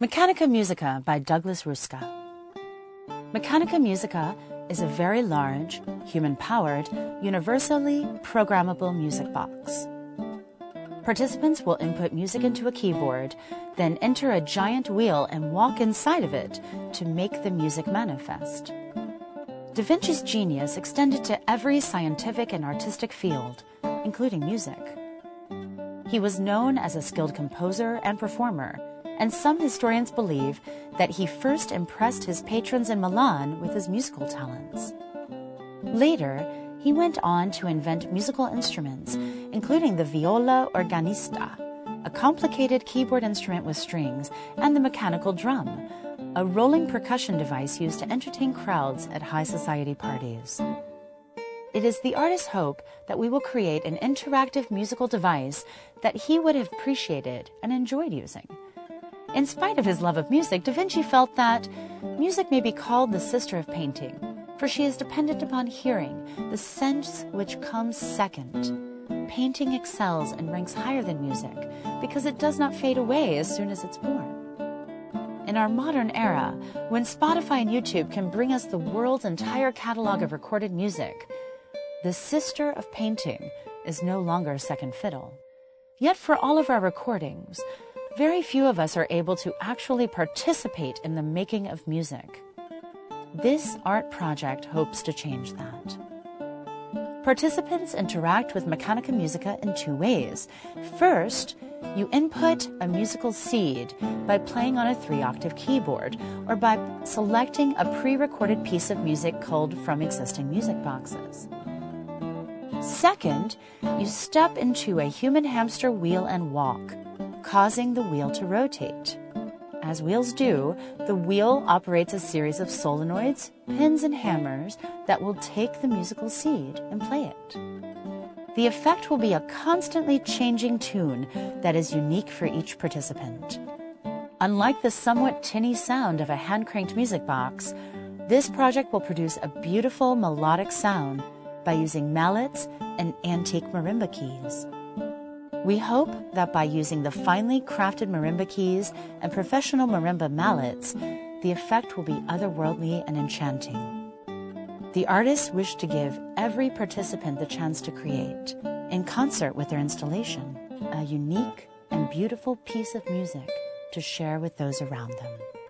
Mechanica Musica by Douglas Ruska. Mechanica Musica is a very large, human powered, universally programmable music box. Participants will input music into a keyboard, then enter a giant wheel and walk inside of it to make the music manifest. Da Vinci's genius extended to every scientific and artistic field, including music. He was known as a skilled composer and performer, and some historians believe that he first impressed his patrons in Milan with his musical talents. Later, he went on to invent musical instruments, including the viola organista, a complicated keyboard instrument with strings, and the mechanical drum, a rolling percussion device used to entertain crowds at high society parties. It is the artist's hope that we will create an interactive musical device that he would have appreciated and enjoyed using. In spite of his love of music, Da Vinci felt that music may be called the sister of painting, for she is dependent upon hearing, the sense which comes second. Painting excels and ranks higher than music because it does not fade away as soon as it's born. In our modern era, when Spotify and YouTube can bring us the world's entire catalog of recorded music, the sister of painting is no longer second fiddle. Yet, for all of our recordings, very few of us are able to actually participate in the making of music. This art project hopes to change that. Participants interact with Mechanica Musica in two ways. First, you input a musical seed by playing on a three octave keyboard or by selecting a pre recorded piece of music culled from existing music boxes. Second, you step into a human hamster wheel and walk, causing the wheel to rotate. As wheels do, the wheel operates a series of solenoids, pins, and hammers that will take the musical seed and play it. The effect will be a constantly changing tune that is unique for each participant. Unlike the somewhat tinny sound of a hand cranked music box, this project will produce a beautiful melodic sound by using mallets and antique marimba keys. We hope that by using the finely crafted marimba keys and professional marimba mallets, the effect will be otherworldly and enchanting. The artists wish to give every participant the chance to create, in concert with their installation, a unique and beautiful piece of music to share with those around them.